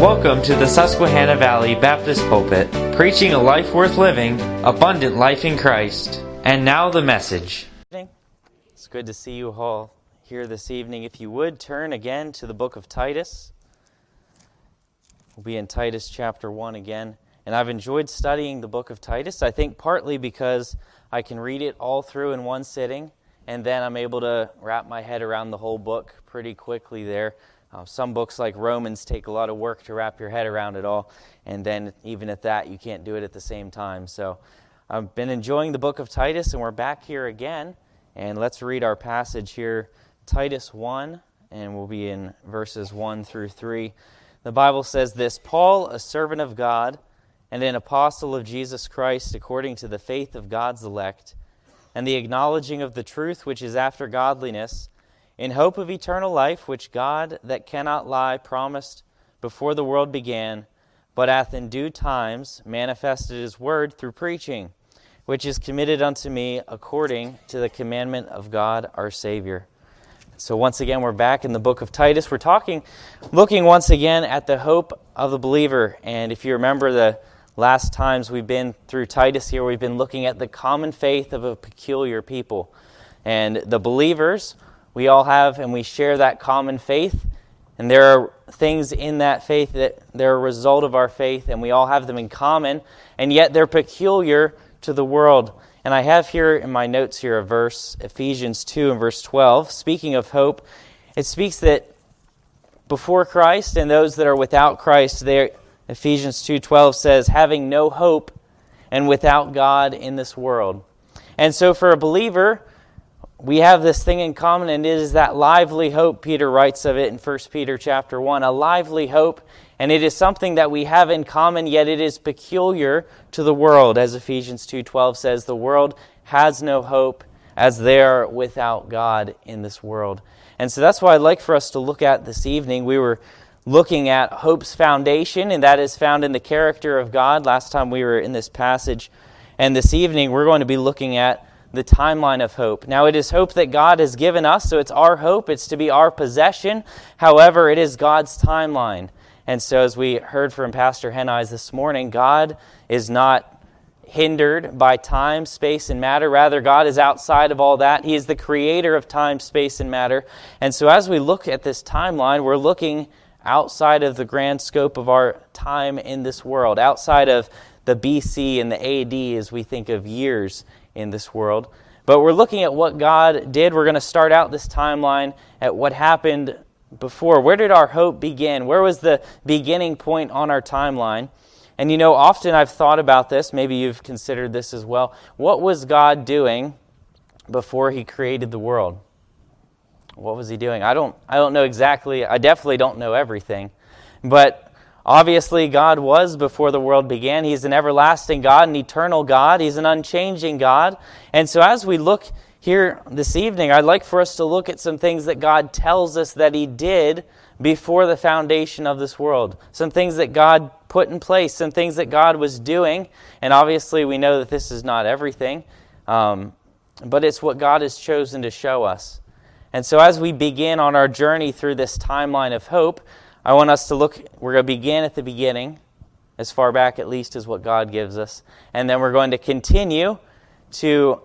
Welcome to the Susquehanna Valley Baptist Pulpit, preaching a life worth living, abundant life in Christ. And now the message. It's good to see you all here this evening. If you would turn again to the book of Titus, we'll be in Titus chapter 1 again. And I've enjoyed studying the book of Titus, I think partly because I can read it all through in one sitting, and then I'm able to wrap my head around the whole book pretty quickly there. Uh, some books, like Romans, take a lot of work to wrap your head around it all, and then even at that, you can't do it at the same time. So I've been enjoying the book of Titus, and we're back here again. And let's read our passage here Titus 1, and we'll be in verses 1 through 3. The Bible says this Paul, a servant of God and an apostle of Jesus Christ, according to the faith of God's elect, and the acknowledging of the truth which is after godliness in hope of eternal life, which God that cannot lie promised before the world began, but hath in due times manifested his word through preaching, which is committed unto me according to the commandment of God our Savior. So once again, we're back in the book of Titus. We're talking, looking once again at the hope of the believer. And if you remember the last times we've been through Titus here, we've been looking at the common faith of a peculiar people. And the believers we all have and we share that common faith. And there are things in that faith that they're a result of our faith, and we all have them in common, and yet they're peculiar to the world. And I have here in my notes here a verse, Ephesians 2 and verse 12. Speaking of hope, it speaks that before Christ and those that are without Christ, there Ephesians 2:12 says, having no hope and without God in this world. And so for a believer, we have this thing in common and it is that lively hope peter writes of it in 1 peter chapter 1 a lively hope. And it is something that we have in common yet it is peculiar to the world. As ephesians 2.12 says the world has no hope as they are without god in this world. And so that's why i'd like for us to look at this evening. We were looking at hope's foundation and that is found in the character of god. Last time we were in this passage and this evening we're going to be looking at the timeline of hope. Now, it is hope that God has given us, so it's our hope, it's to be our possession. However, it is God's timeline. And so, as we heard from Pastor Hennies this morning, God is not hindered by time, space, and matter. Rather, God is outside of all that. He is the creator of time, space, and matter. And so, as we look at this timeline, we're looking outside of the grand scope of our time in this world, outside of the BC and the AD as we think of years in this world. But we're looking at what God did. We're going to start out this timeline at what happened before. Where did our hope begin? Where was the beginning point on our timeline? And you know, often I've thought about this, maybe you've considered this as well. What was God doing before he created the world? What was he doing? I don't I don't know exactly. I definitely don't know everything. But Obviously, God was before the world began. He's an everlasting God, an eternal God. He's an unchanging God. And so, as we look here this evening, I'd like for us to look at some things that God tells us that He did before the foundation of this world. Some things that God put in place, some things that God was doing. And obviously, we know that this is not everything, um, but it's what God has chosen to show us. And so, as we begin on our journey through this timeline of hope, I want us to look, we're going to begin at the beginning, as far back at least as what God gives us. And then we're going to continue to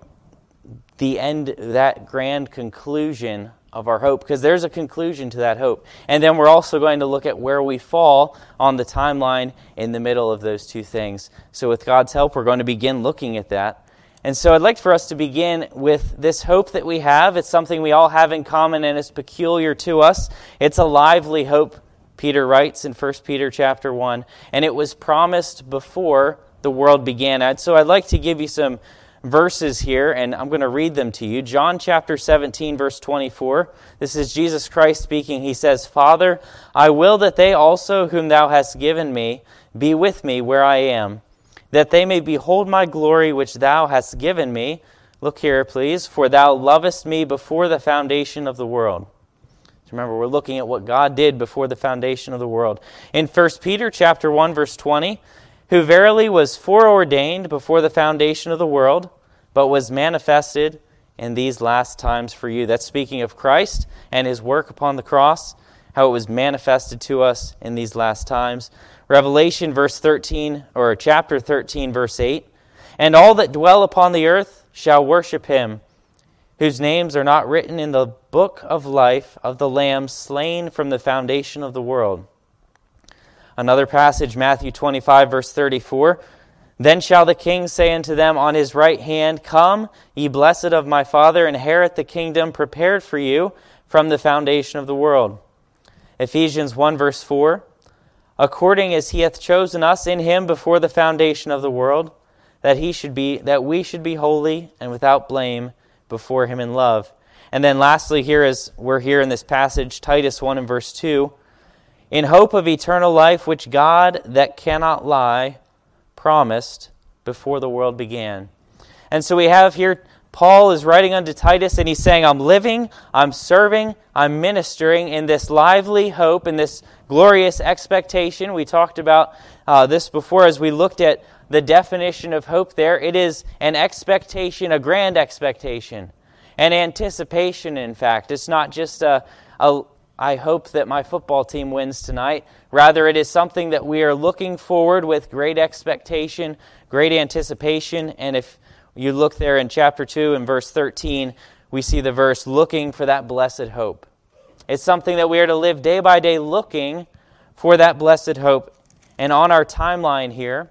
the end, that grand conclusion of our hope, because there's a conclusion to that hope. And then we're also going to look at where we fall on the timeline in the middle of those two things. So, with God's help, we're going to begin looking at that. And so, I'd like for us to begin with this hope that we have. It's something we all have in common and it's peculiar to us. It's a lively hope Peter writes in 1 Peter chapter 1, and it was promised before the world began. So I'd like to give you some verses here, and I'm going to read them to you. John chapter 17, verse 24. This is Jesus Christ speaking. He says, Father, I will that they also, whom thou hast given me, be with me where I am, that they may behold my glory which thou hast given me. Look here, please. For thou lovest me before the foundation of the world. Remember, we're looking at what God did before the foundation of the world. In 1 Peter chapter 1 verse 20, who verily was foreordained before the foundation of the world, but was manifested in these last times for you. That's speaking of Christ and his work upon the cross. how it was manifested to us in these last times. Revelation verse 13 or chapter 13 verse 8, and all that dwell upon the earth shall worship him, whose names are not written in the book of life of the lamb slain from the foundation of the world. Another passage Matthew 25 verse 34, then shall the king say unto them on his right hand, Come, ye blessed of my Father, inherit the kingdom prepared for you from the foundation of the world. Ephesians 1 verse 4 According as he hath chosen us in him before the foundation of the world, that he should be that we should be holy and without blame before him in love. And then lastly, here as we're here in this passage, Titus 1 and verse 2, in hope of eternal life which God that cannot lie promised before the world began. And so we have here Paul is writing unto Titus and he's saying, I'm living, I'm serving, I'm ministering in this lively hope, in this glorious expectation. We talked about uh, this before as we looked at the definition of hope there. It is an expectation, a grand expectation, an anticipation, in fact. It's not just a, a I hope that my football team wins tonight. Rather, it is something that we are looking forward with great expectation, great anticipation, and if you look there in chapter 2 and verse 13, we see the verse looking for that blessed hope. It's something that we are to live day by day looking for that blessed hope. And on our timeline here,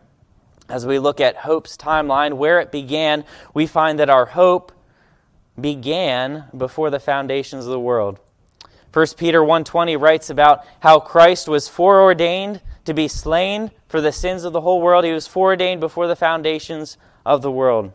as we look at hope's timeline, where it began, we find that our hope began before the foundations of the world. 1 Peter 1:20 writes about how Christ was foreordained to be slain for the sins of the whole world. He was foreordained before the foundations of the world.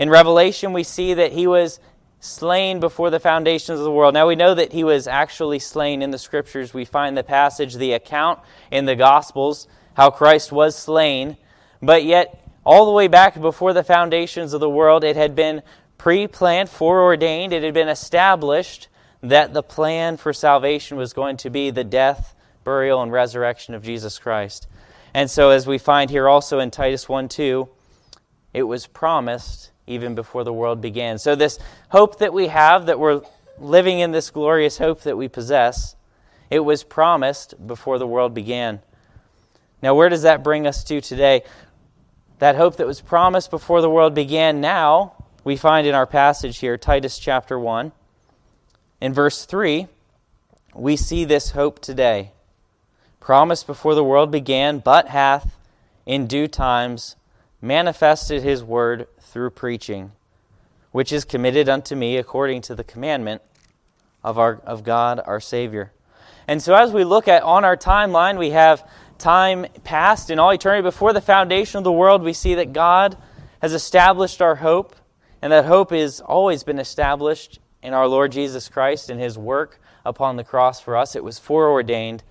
In Revelation, we see that he was slain before the foundations of the world. Now we know that he was actually slain in the scriptures. We find the passage, the account in the Gospels, how Christ was slain. But yet, all the way back before the foundations of the world, it had been pre planned, foreordained, it had been established that the plan for salvation was going to be the death, burial, and resurrection of Jesus Christ. And so, as we find here also in Titus 1 2, it was promised even before the world began. So, this hope that we have, that we're living in this glorious hope that we possess, it was promised before the world began. Now, where does that bring us to today? That hope that was promised before the world began, now we find in our passage here, Titus chapter 1. In verse 3, we see this hope today. Promised before the world began, but hath in due times manifested his word through preaching, which is committed unto me according to the commandment of, our, of God our Savior. And so, as we look at on our timeline, we have time past in all eternity before the foundation of the world. We see that God has established our hope, and that hope has always been established in our Lord Jesus Christ and His work upon the cross for us. It was foreordained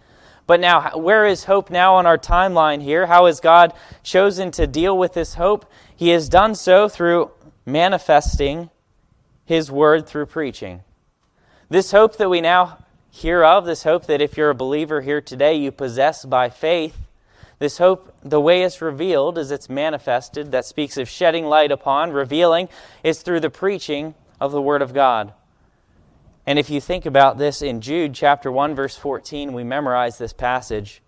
but now, where is hope now on our timeline here? How has God chosen to deal with this hope? He has done so through manifesting His word through preaching. This hope that we now hear of, this hope that if you're a believer here today, you possess by faith, this hope, the way it's revealed as it's manifested, that speaks of shedding light upon, revealing, is through the preaching of the Word of God. And if you think about this in Jude chapter 1 verse 14, we memorize this passage.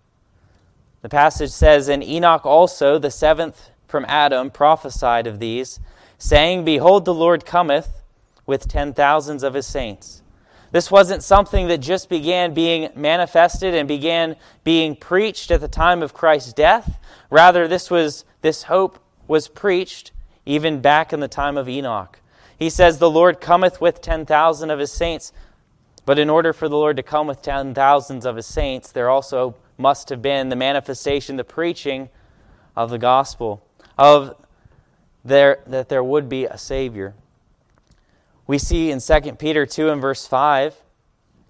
The passage says, "And Enoch also, the seventh from Adam, prophesied of these, saying, Behold, the Lord cometh with ten thousands of his saints." This wasn't something that just began being manifested and began being preached at the time of Christ's death. Rather, this was this hope was preached even back in the time of Enoch. He says, The Lord cometh with ten thousand of his saints. But in order for the Lord to come with ten thousands of his saints, there also must have been the manifestation, the preaching of the gospel, of there, that there would be a Savior. We see in 2 Peter 2 and verse 5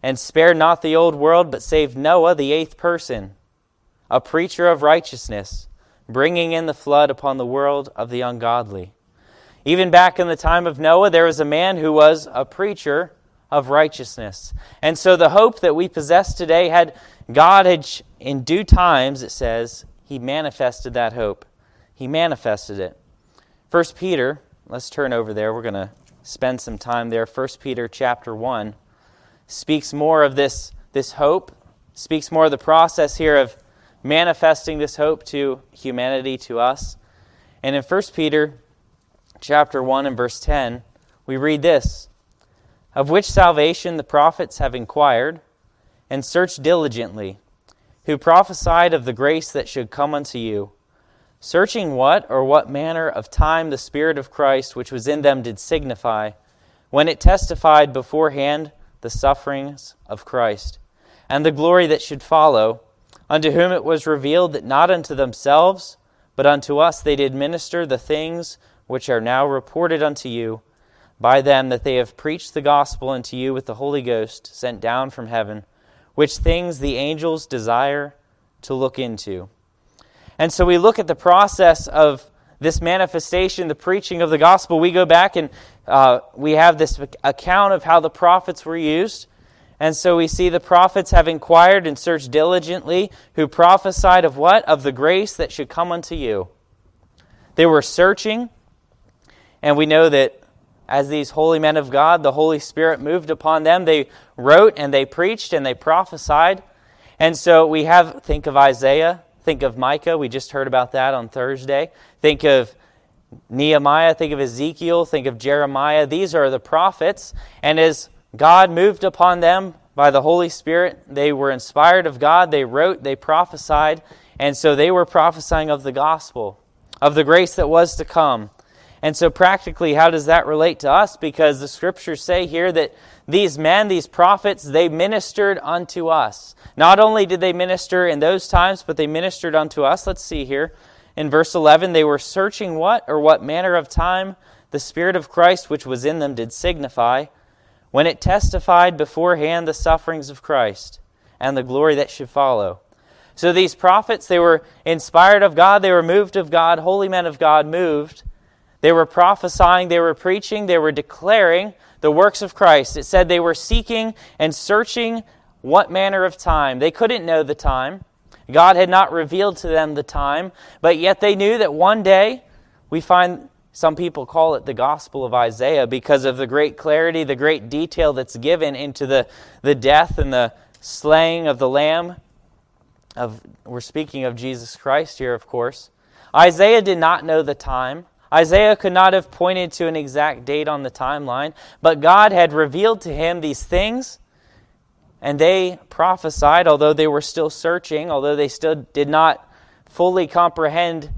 and spare not the old world, but saved Noah, the eighth person, a preacher of righteousness, bringing in the flood upon the world of the ungodly. Even back in the time of Noah, there was a man who was a preacher of righteousness. And so the hope that we possess today had God had in due times it says he manifested that hope. He manifested it. First Peter, let's turn over there. We're going to spend some time there. First Peter chapter 1 speaks more of this this hope speaks more of the process here of manifesting this hope to humanity, to us. And in 1 Peter chapter 1 and verse 10, we read this Of which salvation the prophets have inquired and searched diligently, who prophesied of the grace that should come unto you, searching what or what manner of time the Spirit of Christ which was in them did signify, when it testified beforehand the sufferings of Christ, and the glory that should follow, unto whom it was revealed that not unto themselves, but unto us they did minister the things which are now reported unto you by them that they have preached the gospel unto you with the Holy Ghost sent down from heaven, which things the angels desire to look into. And so we look at the process of this manifestation, the preaching of the gospel. We go back and uh, we have this account of how the prophets were used. And so we see the prophets have inquired and searched diligently, who prophesied of what? Of the grace that should come unto you. They were searching, and we know that as these holy men of God, the Holy Spirit moved upon them. They wrote and they preached and they prophesied. And so we have, think of Isaiah, think of Micah. We just heard about that on Thursday. Think of Nehemiah, think of Ezekiel, think of Jeremiah. These are the prophets. And as God moved upon them by the Holy Spirit. They were inspired of God. They wrote, they prophesied. And so they were prophesying of the gospel, of the grace that was to come. And so, practically, how does that relate to us? Because the scriptures say here that these men, these prophets, they ministered unto us. Not only did they minister in those times, but they ministered unto us. Let's see here. In verse 11, they were searching what or what manner of time the Spirit of Christ which was in them did signify when it testified beforehand the sufferings of Christ and the glory that should follow. So these prophets, they were inspired of God, they were moved of God, holy men of God moved. They were prophesying, they were preaching, they were declaring the works of Christ. It said they were seeking and searching what manner of time. They couldn't know the time. God had not revealed to them the time, but yet they knew that one day we find some people call it the Gospel of Isaiah because of the great clarity, the great detail that's given into the, the death and the slaying of the Lamb. Of, we're speaking of Jesus Christ here, of course. Isaiah did not know the time. Isaiah could not have pointed to an exact date on the timeline, but God had revealed to him these things, and they prophesied, although they were still searching, although they still did not fully comprehend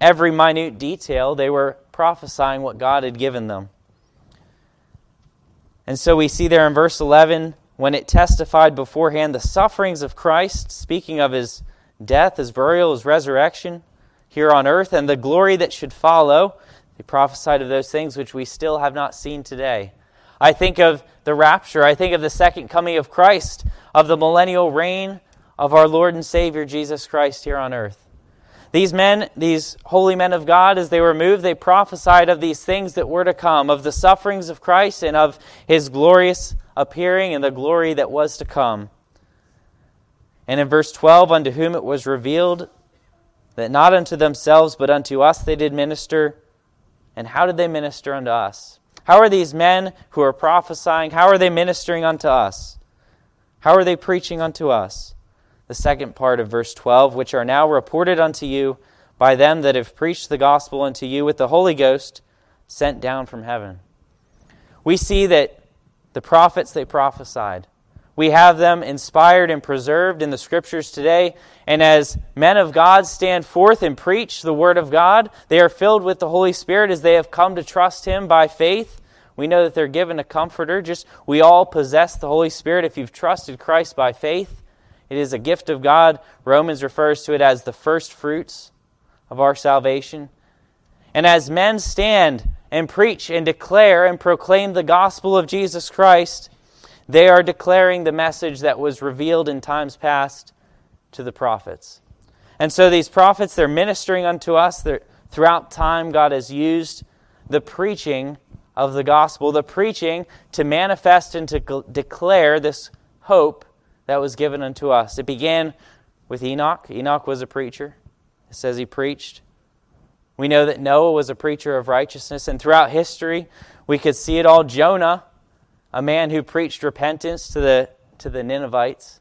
every minute detail, they were prophesying what God had given them. And so we see there in verse 11, when it testified beforehand the sufferings of Christ, speaking of his death, his burial, his resurrection here on earth, and the glory that should follow, they prophesied of those things which we still have not seen today. I think of the rapture, I think of the second coming of Christ, of the millennial reign of our Lord and Savior Jesus Christ here on earth. These men, these holy men of God, as they were moved, they prophesied of these things that were to come, of the sufferings of Christ and of his glorious appearing and the glory that was to come. And in verse 12, unto whom it was revealed that not unto themselves, but unto us they did minister. And how did they minister unto us? How are these men who are prophesying, how are they ministering unto us? How are they preaching unto us? the second part of verse 12, which are now reported unto you by them that have preached the gospel unto you with the Holy Ghost sent down from heaven. We see that the prophets, they prophesied. We have them inspired and preserved in the scriptures today. And as men of God stand forth and preach the word of God, they are filled with the Holy Spirit as they have come to trust Him by faith. We know that they're given a comforter. Just we all possess the Holy Spirit if you've trusted Christ by faith. It is a gift of God. Romans refers to it as the first fruits of our salvation. And as men stand and preach and declare and proclaim the gospel of Jesus Christ, they are declaring the message that was revealed in times past to the prophets. And so these prophets, they're ministering unto us. They're, throughout time, God has used the preaching of the gospel, the preaching to manifest and to declare this hope that was given unto us. It began with Enoch. Enoch was a preacher. It says he preached. We know that Noah was a preacher of righteousness, and throughout history, we could see it all. Jonah, a man who preached repentance to the, to the Ninevites.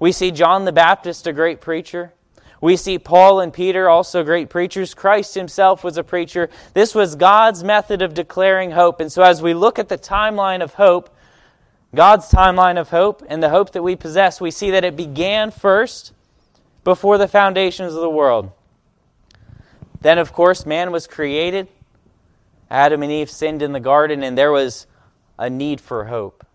We see John the Baptist, a great preacher. We see Paul and Peter, also great preachers. Christ himself was a preacher. This was God's method of declaring hope. And so, as we look at the timeline of hope, God's timeline of hope, and the hope that we possess, we see that it began first before the foundations of the world. Then, of course, man was created. Adam and Eve sinned in the garden, and there was a need for hope.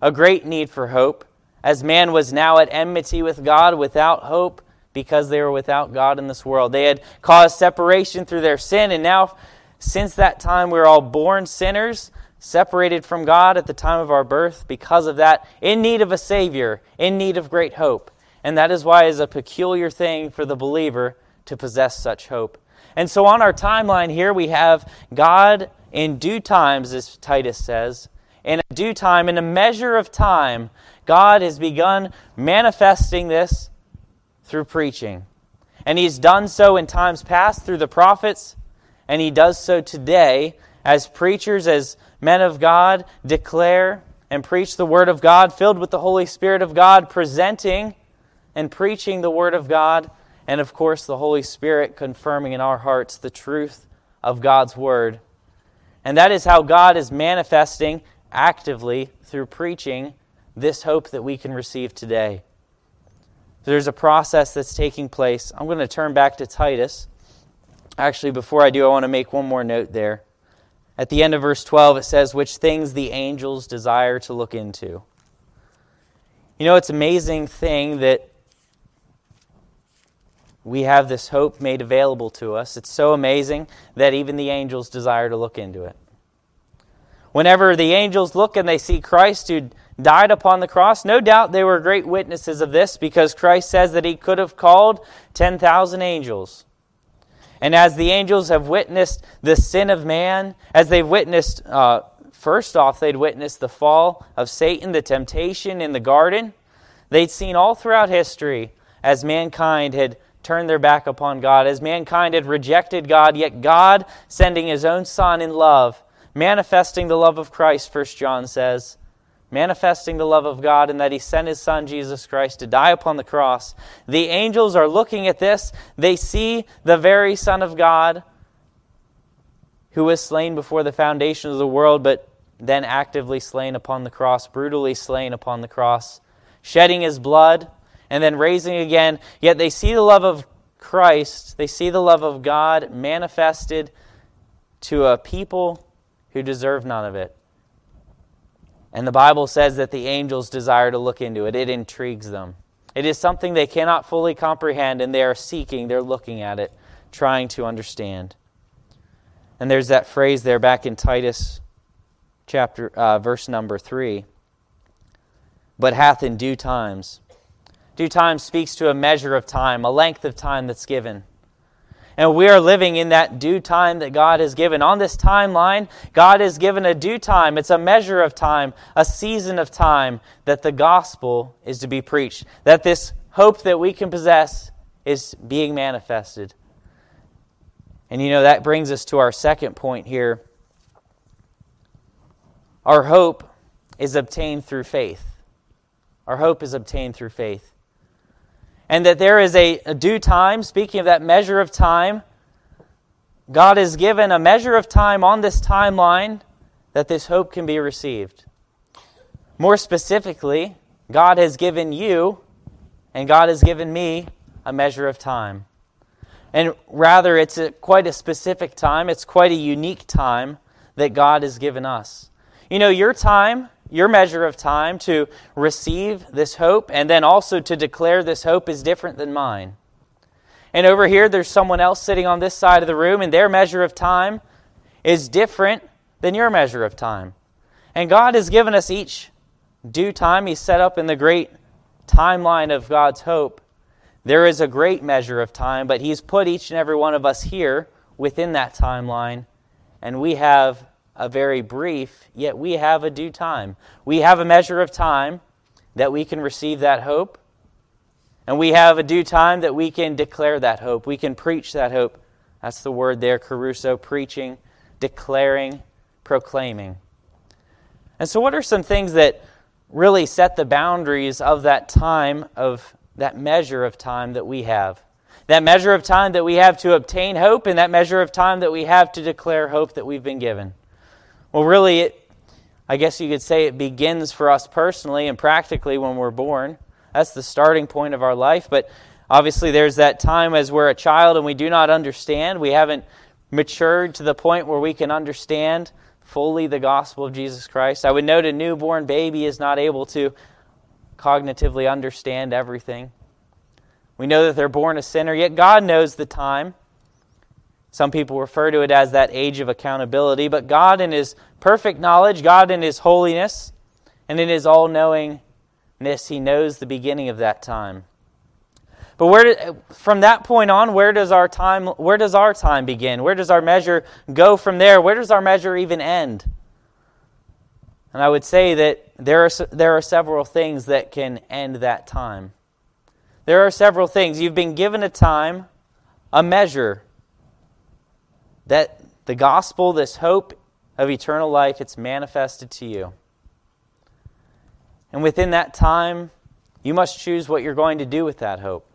A great need for hope, as man was now at enmity with God without hope because they were without God in this world. They had caused separation through their sin, and now, since that time, we're all born sinners, separated from God at the time of our birth because of that, in need of a Savior, in need of great hope. And that is why it is a peculiar thing for the believer to possess such hope. And so on our timeline here, we have God in due times, as Titus says, in a due time, in a measure of time, God has begun manifesting this through preaching. And he's done so in times past through the prophets, and he does so today as preachers, as men of God declare and preach the Word of God, filled with the Holy Spirit of God, presenting and preaching the Word of God, and of course, the Holy Spirit confirming in our hearts the truth of God's Word. And that is how God is manifesting actively through preaching this hope that we can receive today. There's a process that's taking place. I'm going to turn back to Titus. Actually, before I do, I want to make one more note there. At the end of verse 12, it says, Which things the angels desire to look into. You know, it's an amazing thing that we have this hope made available to us. It's so amazing that even the angels desire to look into it. Whenever the angels look and they see Christ who died upon the cross. No doubt they were great witnesses of this because Christ says that he could have called 10,000 angels. And as the angels have witnessed the sin of man, as they've witnessed, uh, first off, they'd witnessed the fall of Satan, the temptation in the garden. They'd seen all throughout history as mankind had turned their back upon God, as mankind had rejected God, yet God sending his own Son in love, manifesting the love of Christ, First John says manifesting the love of God and that He sent His Son, Jesus Christ, to die upon the cross. The angels are looking at this. They see the very Son of God who was slain before the foundation of the world, but then actively slain upon the cross, brutally slain upon the cross, shedding His blood, and then raising again. Yet they see the love of Christ, they see the love of God manifested to a people who deserve none of it. And the Bible says that the angels desire to look into it, it intrigues them. It is something they cannot fully comprehend, and they are seeking, they're looking at it, trying to understand. And there's that phrase there back in Titus chapter uh, verse number 3 but hath in due times due time speaks to a measure of time a length of time that's given and we are living in that due time that God has given. On this timeline, God has given a due time. It's a measure of time, a season of time that the gospel is to be preached, that this hope that we can possess is being manifested. And you know, that brings us to our second point here. Our hope is obtained through faith. Our hope is obtained through faith and that there is a, a, due time. Speaking of that measure of time, God has given a measure of time on this timeline that this hope can be received. More specifically, God has given you and God has given me a measure of time. And rather, it's a, quite a specific time, it's quite a unique time that God has given us. You know, your time your measure of time to receive this hope and then also to declare this hope is different than mine. And over here, there's someone else sitting on this side of the room, and their measure of time is different than your measure of time. And God has given us each due time. He's set up in the great timeline of God's hope. There is a great measure of time, but He's put each and every one of us here within that timeline, and we have a very brief, yet we have a due time. We have a measure of time that we can receive that hope, and we have a due time that we can declare that hope. We can preach that hope. That's the word there, kerusso, preaching, declaring, proclaiming. And so, what are some things that really set the boundaries of that time, of that measure of time that we have. That measure of time that we have to obtain hope, and that measure of time that we have to declare hope that we've been given. Well, really, it, I guess you could say it begins for us personally and practically when we're born. That's the starting point of our life. But obviously, there's that time as we're a child and we do not understand. We haven't matured to the point where we can understand fully the gospel of Jesus Christ. I would note a newborn baby is not able to cognitively understand everything. We know that they're born a sinner, yet God knows the time. Some people refer to it as that age of accountability, but God, in His perfect knowledge, God, in His holiness, and in His all knowingness, He knows the beginning of that time. But where from that point on, where does our time where does our time begin? Where does our measure go from there? Where does our measure even end? And I would say that there are there are several things that can end that time. There are several things. You've been given a time, a measure that the gospel, this hope of eternal life, it's manifested to you. And within that time, you must choose what you're going to do with that hope.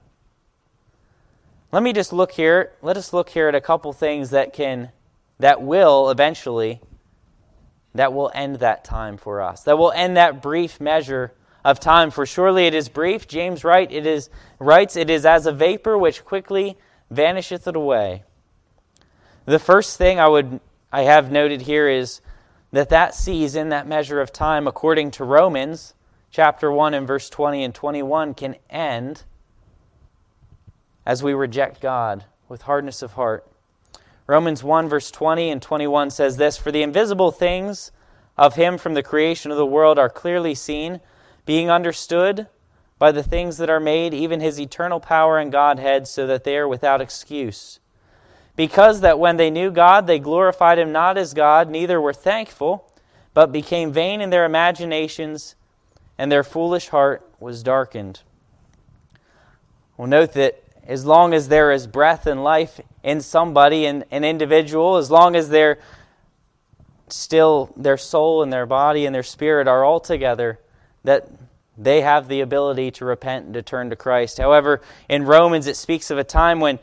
Let me just look here. Let us look here at a couple things that can that will eventually that will end that time for us. That will end that brief measure of time for surely it is brief. James write it is writes it is as a vapor which quickly vanisheth away. The first thing I would I have noted here is that that season, that measure of time according to Romans chapter 1 and verse 20 and 21 can end as we reject God with hardness of heart. Romans 1, verse 20 and 21 says this For the invisible things of him from the creation of the world are clearly seen, being understood by the things that are made, even his eternal power and Godhead, so that they are without excuse. Because that when they knew God, they glorified him not as God, neither were thankful, but became vain in their imaginations, and their foolish heart was darkened. We'll note that as long as there is breath and life in somebody, in an individual, as long as they're still their soul and their body and their spirit are all together, that they have the ability to repent and to turn to Christ. However, in Romans, it speaks of a time when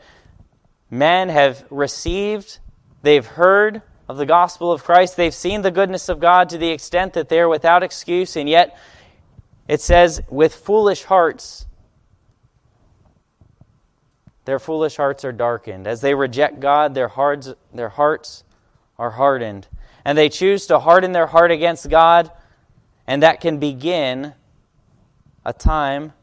men have received, they've heard of the gospel of Christ, they've seen the goodness of God to the extent that they're without excuse, and yet it says, with foolish hearts, their foolish hearts are darkened. As they reject God, their hearts, their hearts are hardened. And they choose to harden their heart against God, and that can begin a time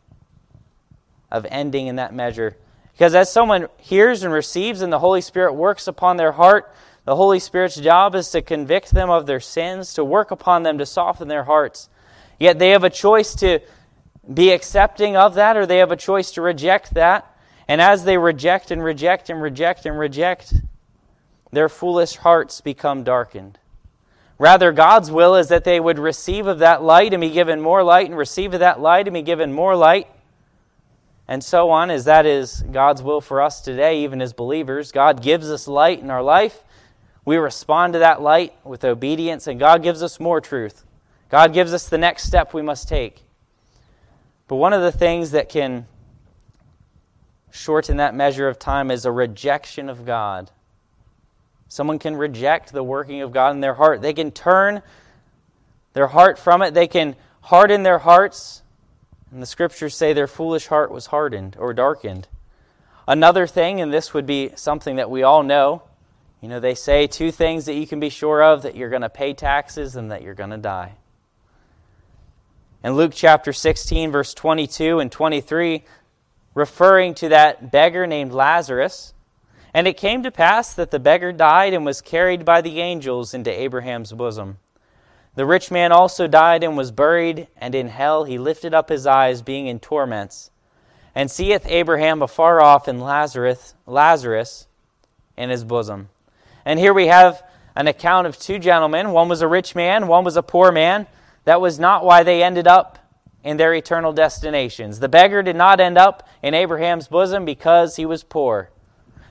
of ending in that measure. Because as someone hears and receives, and the Holy Spirit works upon their heart, the Holy Spirit's job is to convict them of their sins, to work upon them, to soften their hearts. Yet they have a choice to be accepting of that, or they have a choice to reject that. And as they reject and reject and reject and reject, their foolish hearts become darkened. Rather, God's will is that they would receive of that light and be given more light, and receive of that light and be given more light, and so on, as that is God's will for us today, even as believers. God gives us light in our life. We respond to that light with obedience, and God gives us more truth. God gives us the next step we must take. But one of the things that can shorten that measure of time is a rejection of God. Someone can reject the working of God in their heart. They can turn their heart from it. They can harden their hearts. And the scriptures say their foolish heart was hardened or darkened. Another thing, and this would be something that we all know, you know, they say two things that you can be sure of that you're going to pay taxes and that you're going to die. In Luke chapter 16, verse 22 and 23, referring to that beggar named Lazarus. And it came to pass that the beggar died and was carried by the angels into Abraham's bosom. The rich man also died and was buried, and in hell he lifted up his eyes, being in torments, and seeth Abraham afar off and Lazarus, Lazarus in his bosom. And here we have an account of two gentlemen. One was a rich man, one was a poor man. That was not why they ended up in their eternal destinations. The beggar did not end up in Abraham's bosom because he was poor.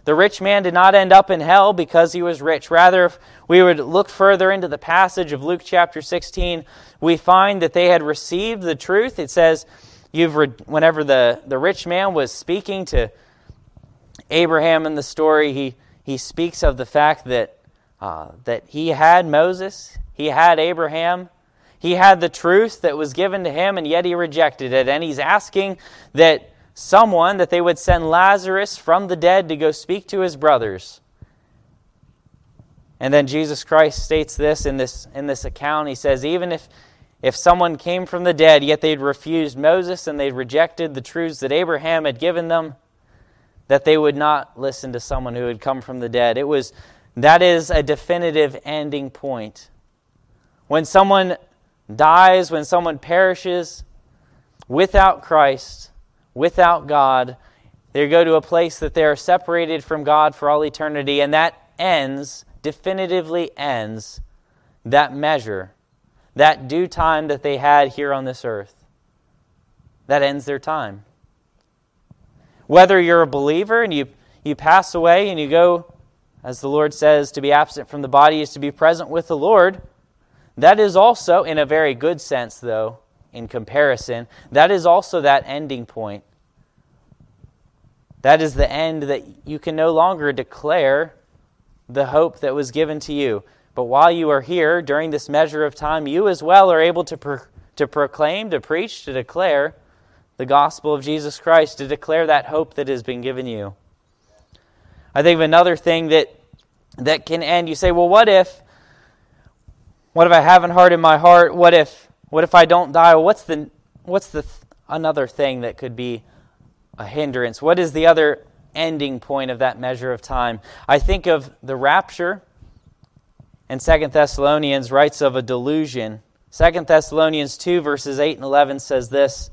The rich man did not end up in hell because he was rich. Rather, if we would look further into the passage of Luke chapter 16, we find that they had received the truth. It says, You've re- whenever the, the rich man was speaking to Abraham in the story, he, he speaks of the fact that, uh, that he had Moses, he had Abraham, he had the truth that was given to him, and yet he rejected it. And he's asking that someone, that they would send Lazarus from the dead to go speak to his brothers. And then Jesus Christ states this in this, in this account. He says, Even if if someone came from the dead, yet they'd refused Moses and they'd rejected the truths that Abraham had given them, that they would not listen to someone who had come from the dead. It was that is a definitive ending point. When someone dies, when someone perishes without Christ, without God, they go to a place that they are separated from God for all eternity, and that ends, definitively ends, that measure that due time that they had here on this earth. That ends their time. Whether you're a believer and you, you pass away and you go, as the Lord says, to be absent from the body is to be present with the Lord, that is also, in a very good sense, though, in comparison, that is also that ending point. That is the end that you can no longer declare the hope that was given to you. But while you are here, during this measure of time, you as well are able to, pro- to proclaim, to preach, to declare the gospel of Jesus Christ, to declare that hope that has been given you. I think of another thing that, that can end. You say, well, what if, what if I haven't hardened my heart? What if, what if I don't die? What's the, what's the th- another thing that could be a hindrance? What is the other ending point of that measure of time? I think of the rapture and Second Thessalonians writes of a delusion. Second Thessalonians 2, verses 8 and 11 says this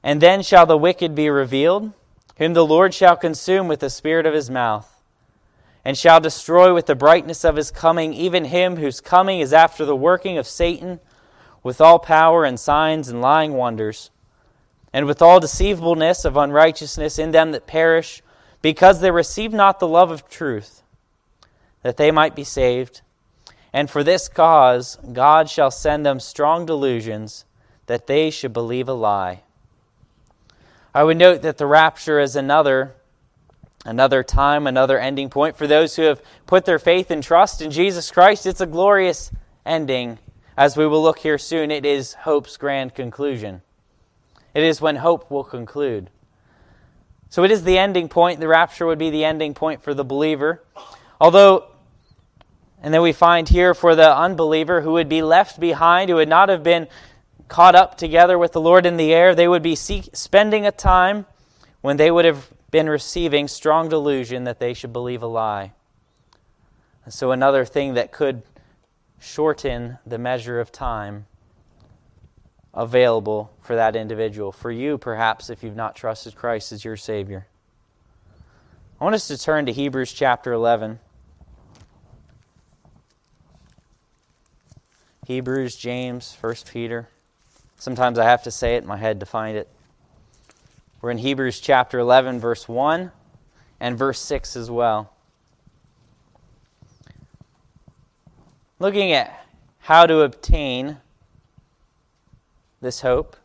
And then shall the wicked be revealed, whom the Lord shall consume with the spirit of his mouth, and shall destroy with the brightness of his coming, even him whose coming is after the working of Satan, with all power and signs and lying wonders, and with all deceivableness of unrighteousness in them that perish, because they receive not the love of truth that they might be saved. And for this cause, God shall send them strong delusions, that they should believe a lie. I would note that the rapture is another, another time, another ending point for those who have put their faith and trust in Jesus Christ. It's a glorious ending. As we will look here soon, it is hope's grand conclusion. It is when hope will conclude. So it is the ending point. The rapture would be the ending point for the believer. Although, and then we find here for the unbeliever who would be left behind, who would not have been caught up together with the Lord in the air, they would be seek, spending a time when they would have been receiving strong delusion that they should believe a lie. And so, another thing that could shorten the measure of time available for that individual. For you, perhaps, if you've not trusted Christ as your Savior. I want us to turn to Hebrews chapter 11. Hebrews, James, 1 Peter. Sometimes I have to say it in my head to find it. We're in Hebrews chapter 11, verse 1 and verse 6 as well. Looking at how to obtain this hope.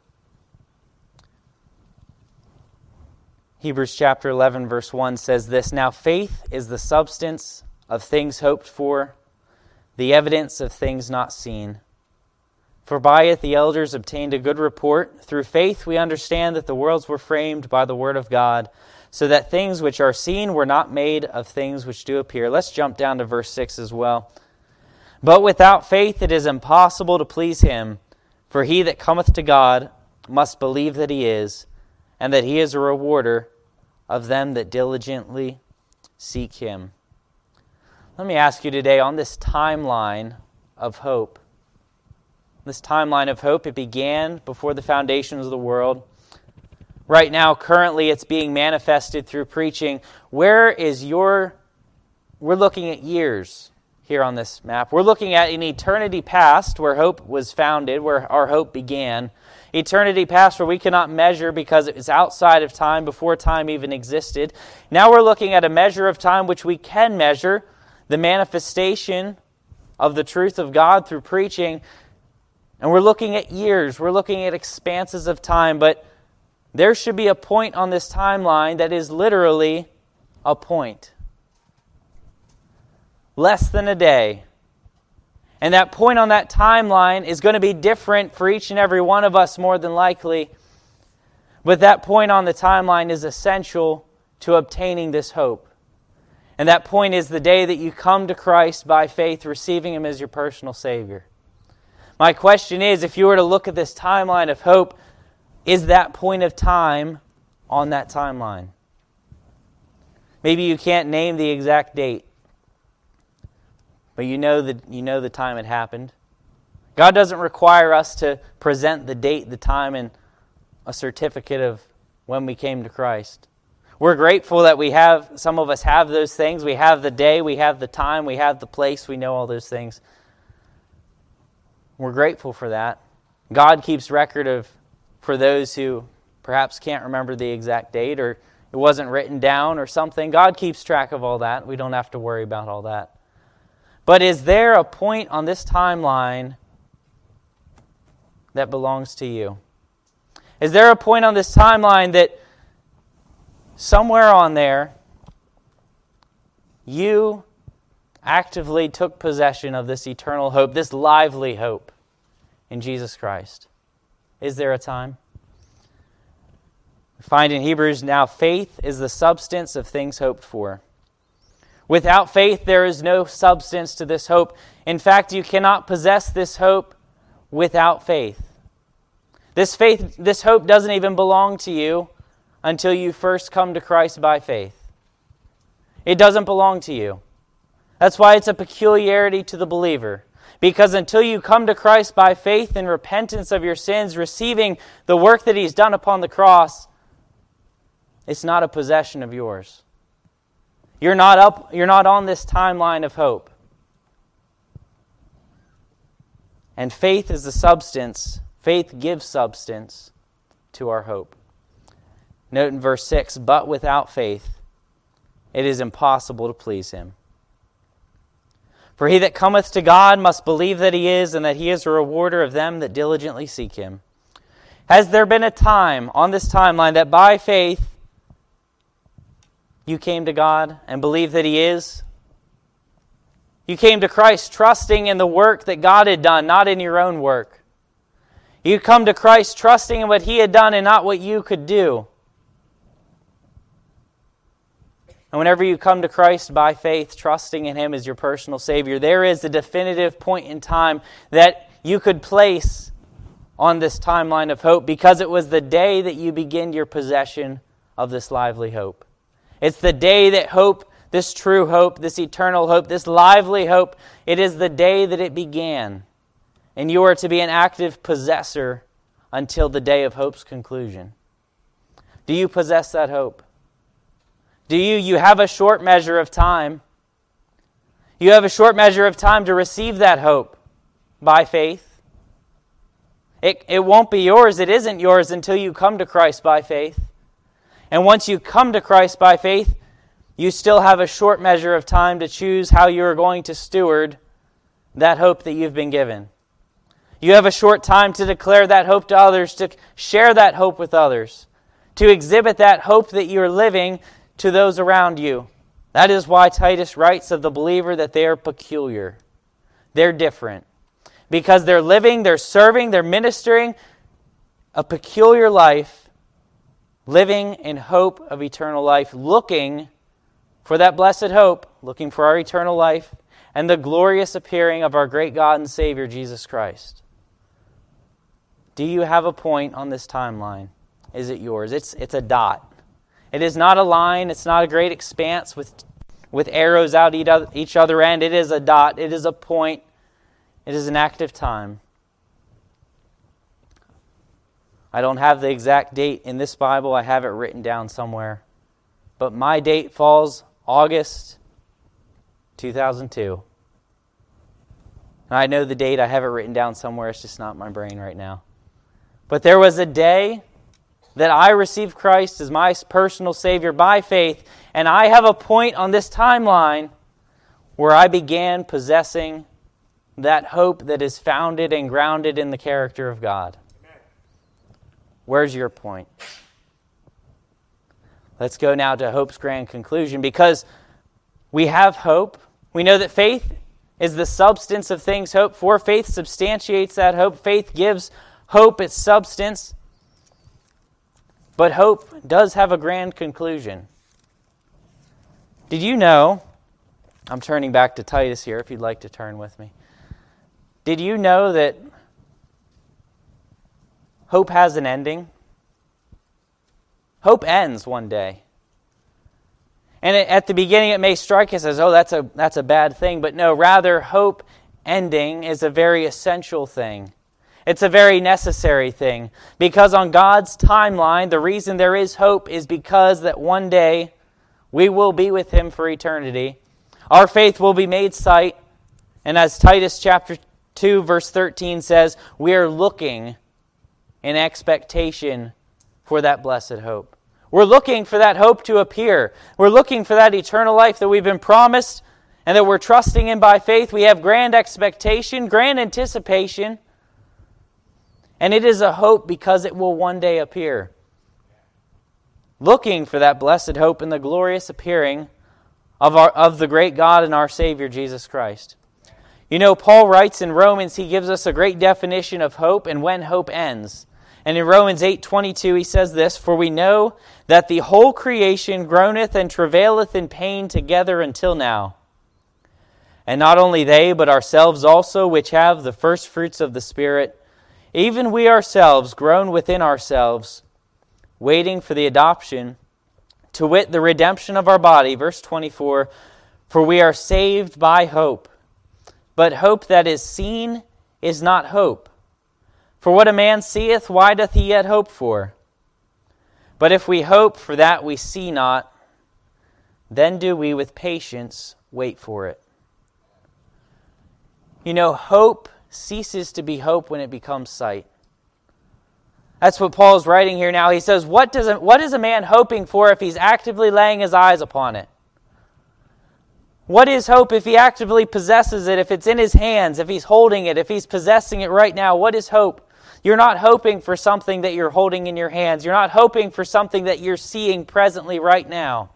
Hebrews chapter 11, verse 1 says this Now faith is the substance of things hoped for the evidence of things not seen. For by it the elders obtained a good report. Through faith we understand that the worlds were framed by the word of God, so that things which are seen were not made of things which do appear. Let's jump down to verse 6 as well. But without faith it is impossible to please him, for he that cometh to God must believe that he is, and that he is a rewarder of them that diligently seek him. Let me ask you today on this timeline of hope. This timeline of hope, it began before the foundations of the world. Right now, currently, it's being manifested through preaching. Where is your, we're looking at years. Here on this map. We're looking at an eternity past where hope was founded, where our hope began. Eternity past where we cannot measure because it was outside of time before time even existed. Now we're looking at a measure of time which we can measure, the manifestation of the truth of God through preaching. And we're looking at years, we're looking at expanses of time, but there should be a point on this timeline that is literally a point less than a day. And that point on that timeline is going to be different for each and every one of us, more than likely. But that point on the timeline is essential to obtaining this hope. And that point is the day that you come to Christ by faith, receiving Him as your personal Savior. My question is if you were to look at this timeline of hope, is that point of time on that timeline? Maybe you can't name the exact date but you know that you know the time it happened. God doesn't require us to present the date, the time, and a certificate of when we came to Christ. We're grateful that we have, some of us have those things. We have the day, we have the time, we have the place, we know all those things. We're grateful for that. God keeps record of, for those who perhaps can't remember the exact date or it wasn't written down or something. God keeps track of all that. We don't have to worry about all that. But is there a point on this timeline that belongs to you? Is there a point on this timeline that somewhere on there you actively took possession of this eternal hope, this lively hope in Jesus Christ? Is there a time? We find in Hebrews now faith is the substance of things hoped for. Without faith, there is no substance to this hope. In fact, you cannot possess this hope without faith. This faith, this hope doesn't even belong to you until you first come to Christ by faith. It doesn't belong to you. That's why it's a peculiarity to the believer. Because until you come to Christ by faith and repentance of your sins, receiving the work that He's done upon the cross, it's not a possession of yours. You're not up you're not on this timeline of hope. And faith is the substance. Faith gives substance to our hope. Note in verse 6 But without faith, it is impossible to please him. For he that cometh to God must believe that he is, and that he is a rewarder of them that diligently seek him. Has there been a time on this timeline that by faith you came to God and believe that He is. You came to Christ trusting in the work that God had done, not in your own work. You come to Christ trusting in what He had done and not what you could do. And whenever you come to Christ by faith, trusting in Him as your personal Savior, there is a definitive point in time that you could place on this timeline of hope because it was the day that you begin your possession of this lively hope. It's the day that hope, this true hope, this eternal hope, this lively hope, it is the day that it began. And you are to be an active possessor until the day of hope's conclusion. Do you possess that hope? Do you? You have a short measure of time. You have a short measure of time to receive that hope by faith. It, it won't be yours. It isn't yours until you come to Christ by faith. And once you come to Christ by faith, you still have a short measure of time to choose how you are going to steward that hope that you've been given. You have a short time to declare that hope to others, to share that hope with others, to exhibit that hope that you're living to those around you. That is why Titus writes of the believer that they are peculiar. They're different. Because they're living, they're serving, they're ministering a peculiar life living in hope of eternal life, looking for that blessed hope, looking for our eternal life, and the glorious appearing of our great God and Savior, Jesus Christ. Do you have a point on this timeline? Is it yours? It's, it's a dot. It is not a line, it's not a great expanse with, with arrows out each other end. It is a dot, it is a point, it is an active time. I don't have the exact date in this Bible, I have it written down somewhere. But my date falls August 2002. And I know the date, I have it written down somewhere, it's just not my brain right now. But there was a day that I received Christ as my personal Savior by faith, and I have a point on this timeline where I began possessing that hope that is founded and grounded in the character of God. Where's your point? Let's go now to hope's grand conclusion because we have hope. We know that faith is the substance of things hoped for. Faith substantiates that hope. Faith gives hope its substance. But hope does have a grand conclusion. Did you know? I'm turning back to Titus here if you'd like to turn with me. Did you know that hope has an ending? Hope ends one day. And at the beginning, it may strike us as, oh, that's a, that's a bad thing. But no, rather, hope ending is a very essential thing. It's a very necessary thing. Because on God's timeline, the reason there is hope is because that one day we will be with Him for eternity. Our faith will be made sight. And as Titus chapter 2, verse 13 says, we are looking in expectation for that blessed hope. We're looking for that hope to appear. We're looking for that eternal life that we've been promised and that we're trusting in by faith. We have grand expectation, grand anticipation. And it is a hope because it will one day appear. Looking for that blessed hope in the glorious appearing of, our, of the great God and our Savior, Jesus Christ. You know, Paul writes in Romans, he gives us a great definition of hope and when hope ends. And in Romans 8:22 he says this, "For we know that the whole creation groaneth and travaileth in pain together until now. And not only they, but ourselves also, which have the first fruits of the Spirit, even we ourselves groan within ourselves, waiting for the adoption, to wit, the redemption of our body." Verse 24, "For we are saved by hope. But hope that is seen is not hope." For what a man seeth, why doth he yet hope for? But if we hope for that we see not, then do we with patience wait for it. You know, hope ceases to be hope when it becomes sight. That's what Paul is writing here now. He says, what, does a, what is a man hoping for if he's actively laying his eyes upon it? What is hope if he actively possesses it, if it's in his hands, if he's holding it, if he's possessing it right now? What is hope? You're not hoping for something that you're holding in your hands. You're not hoping for something that you're seeing presently right now.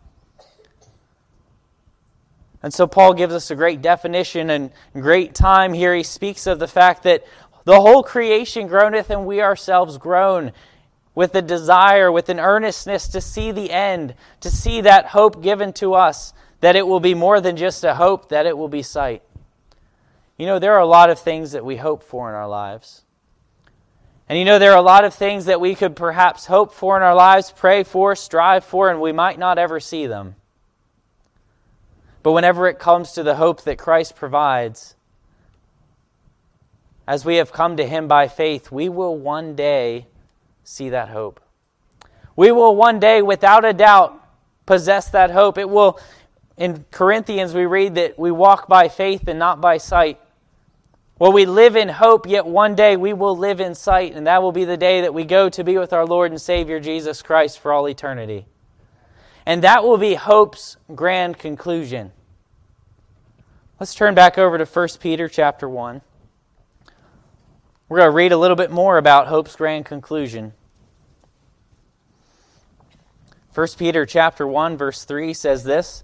And so Paul gives us a great definition and great time here. He speaks of the fact that the whole creation groaneth and we ourselves groan with a desire, with an earnestness to see the end, to see that hope given to us, that it will be more than just a hope, that it will be sight. You know, there are a lot of things that we hope for in our lives. And you know, there are a lot of things that we could perhaps hope for in our lives, pray for, strive for, and we might not ever see them. But whenever it comes to the hope that Christ provides, as we have come to Him by faith, we will one day see that hope. We will one day, without a doubt, possess that hope. It will, in Corinthians, we read that we walk by faith and not by sight. Well, we live in hope, yet one day we will live in sight, and that will be the day that we go to be with our Lord and Savior Jesus Christ for all eternity. And that will be hope's grand conclusion. Let's turn back over to 1 Peter chapter 1. We're going to read a little bit more about hope's grand conclusion. 1 Peter chapter 1 verse 3 says this,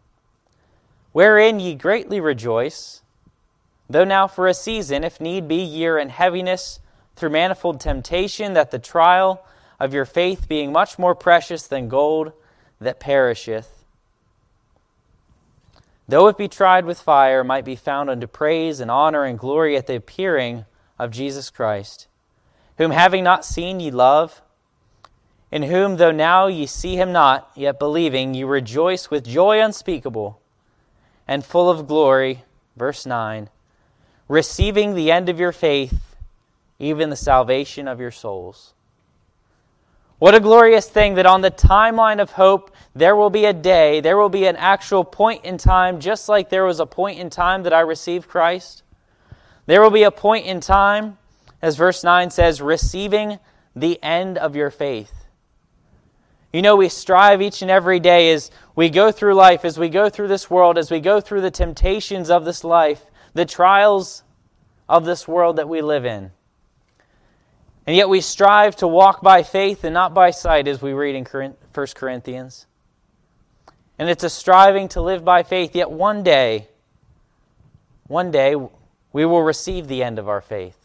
wherein ye greatly rejoice, though now for a season, if need be, ye are in heaviness through manifold temptation, that the trial of your faith, being much more precious than gold that perisheth, though it be tried with fire, might be found unto praise and honor and glory at the appearing of Jesus Christ, whom having not seen ye love, in whom though now ye see him not, yet believing, ye rejoice with joy unspeakable and full of glory. Verse 9 receiving the end of your faith, even the salvation of your souls. What a glorious thing that on the timeline of hope, there will be a day, there will be an actual point in time, just like there was a point in time that I received Christ. There will be a point in time, as verse 9 says, receiving the end of your faith. You know, we strive each and every day as we go through life, as we go through this world, as we go through the temptations of this life, the trials of this world that we live in. And yet we strive to walk by faith and not by sight, as we read in 1 Corinthians. And it's a striving to live by faith, yet one day, one day, we will receive the end of our faith.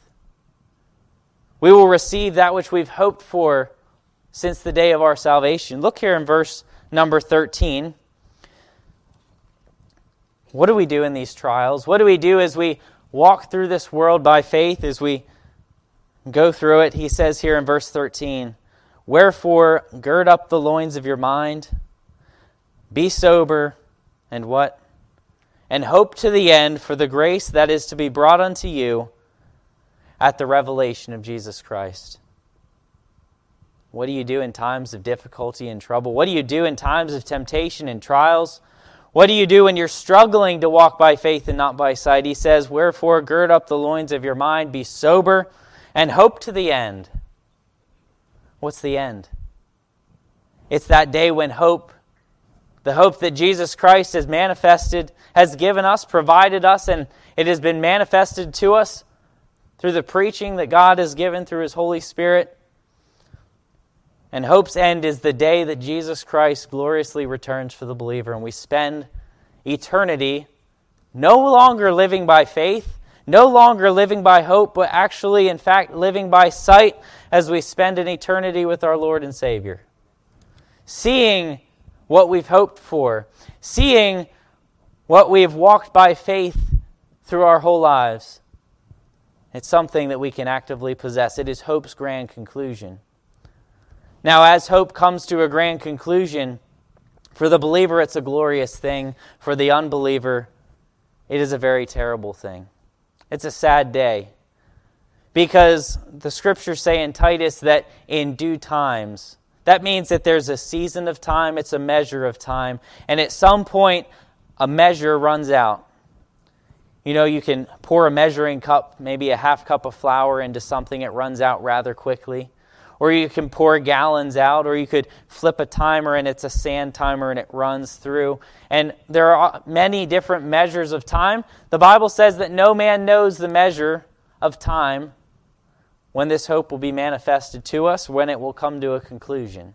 We will receive that which we've hoped for since the day of our salvation. Look here in verse number 13. What do we do in these trials? What do we do as we walk through this world by faith, as we go through it? He says here in verse 13, Wherefore, gird up the loins of your mind, be sober, and what? And hope to the end for the grace that is to be brought unto you at the revelation of Jesus Christ. What do you do in times of difficulty and trouble? What do you do in times of temptation and trials? What do you do when you're struggling to walk by faith and not by sight? He says, Wherefore, gird up the loins of your mind, be sober, and hope to the end. What's the end? It's that day when hope, the hope that Jesus Christ has manifested, has given us, provided us, and it has been manifested to us through the preaching that God has given through His Holy Spirit. And hope's end is the day that Jesus Christ gloriously returns for the believer, and we spend eternity no longer living by faith, no longer living by hope, but actually, in fact, living by sight as we spend an eternity with our Lord and Savior. Seeing what we've hoped for, seeing what we've walked by faith through our whole lives. It's something that we can actively possess. It is hope's grand conclusion. Now, as hope comes to a grand conclusion, for the believer it's a glorious thing. For the unbeliever, it is a very terrible thing. It's a sad day. Because the scriptures say in Titus that in due times, that means that there's a season of time, it's a measure of time, and at some point, a measure runs out. You know, you can pour a measuring cup, maybe a half cup of flour, into something, it runs out rather quickly or you can pour gallons out, or you could flip a timer and it's a sand timer and it runs through. And there are many different measures of time. The Bible says that no man knows the measure of time when this hope will be manifested to us, when it will come to a conclusion.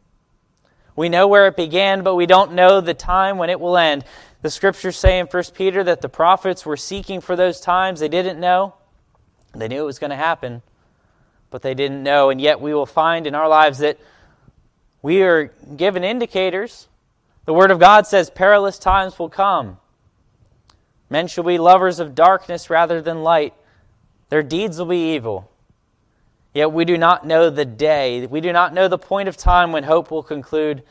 We know where it began, but we don't know the time when it will end. The scriptures say in 1 Peter that the prophets were seeking for those times. They didn't know. They knew it was going to happen but they didn't know. And yet we will find in our lives that we are given indicators. The Word of God says perilous times will come. Men shall be lovers of darkness rather than light. Their deeds will be evil. Yet we do not know the day. We do not know the point of time when hope will conclude,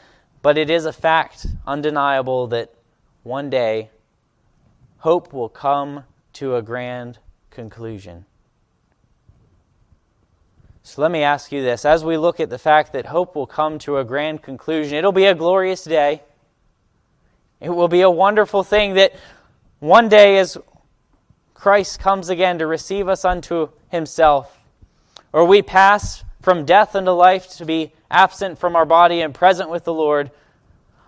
but it is a fact undeniable that one day hope will come to a grand conclusion. So let me ask you this. As we look at the fact that hope will come to a grand conclusion, it'll be a glorious day. It will be a wonderful thing that one day, as Christ comes again to receive us unto himself, or we pass from death unto life to be absent from our body and present with the Lord,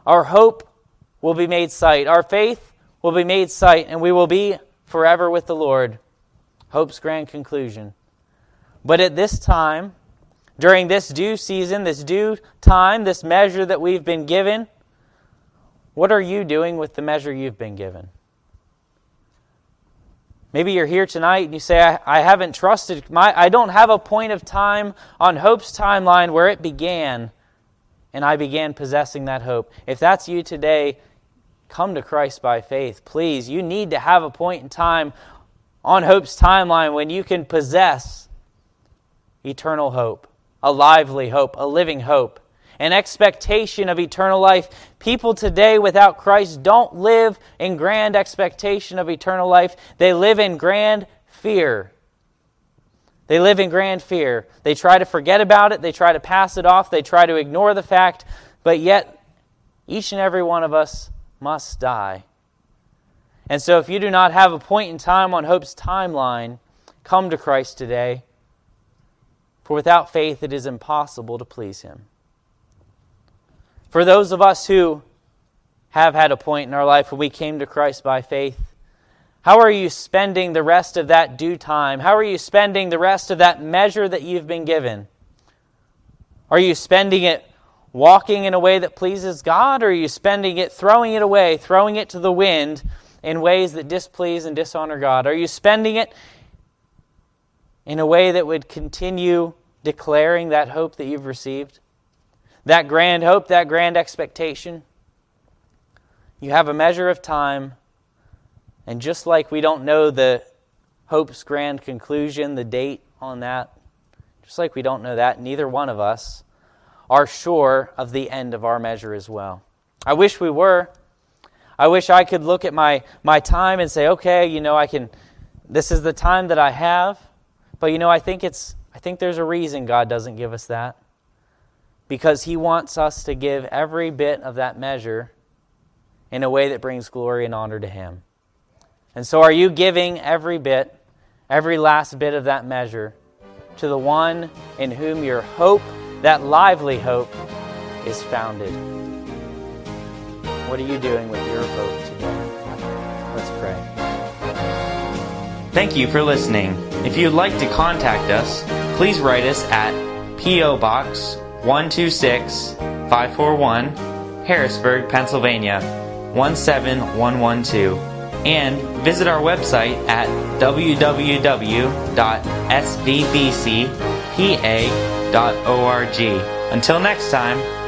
our hope will be made sight. Our faith will be made sight, and we will be forever with the Lord. Hope's grand conclusion. But at this time, during this due season, this due time, this measure that we've been given, what are you doing with the measure you've been given? Maybe you're here tonight and you say, I, I haven't trusted, my, I don't have a point of time on hope's timeline where it began and I began possessing that hope. If that's you today, come to Christ by faith. Please, you need to have a point in time on hope's timeline when you can possess eternal hope, a lively hope, a living hope, an expectation of eternal life. People today without Christ don't live in grand expectation of eternal life, they live in grand fear. They live in grand fear. They try to forget about it, they try to pass it off, they try to ignore the fact, but yet each and every one of us must die. And so, if you do not have a point in time on hope's timeline, come to Christ today. For without faith, it is impossible to please Him. For those of us who have had a point in our life when we came to Christ by faith, how are you spending the rest of that due time? How are you spending the rest of that measure that you've been given? Are you spending it walking in a way that pleases God, or are you spending it throwing it away, throwing it to the wind in ways that displease and dishonor God? Are you spending it in a way that would continue declaring that hope that you've received? That grand hope, that grand expectation? You have a measure of time, and just like we don't know the hope's grand conclusion, the date on that, just like we don't know that, neither one of us are sure of the end of our measure as well. I wish we were. I wish I could look at my, my time and say, okay, you know, I can, this is the time that I have. But, you know, I think it's, I think there's a reason God doesn't give us that. Because He wants us to give every bit of that measure in a way that brings glory and honor to Him. And so, are you giving every bit, every last bit of that measure to the one in whom your hope, that lively hope, is founded? What are you doing with your hope Thank you for listening. If you'd like to contact us, please write us at P.O. Box 126 541, Harrisburg, Pennsylvania 17112, and visit our website at www.svbcpa.org. Until next time,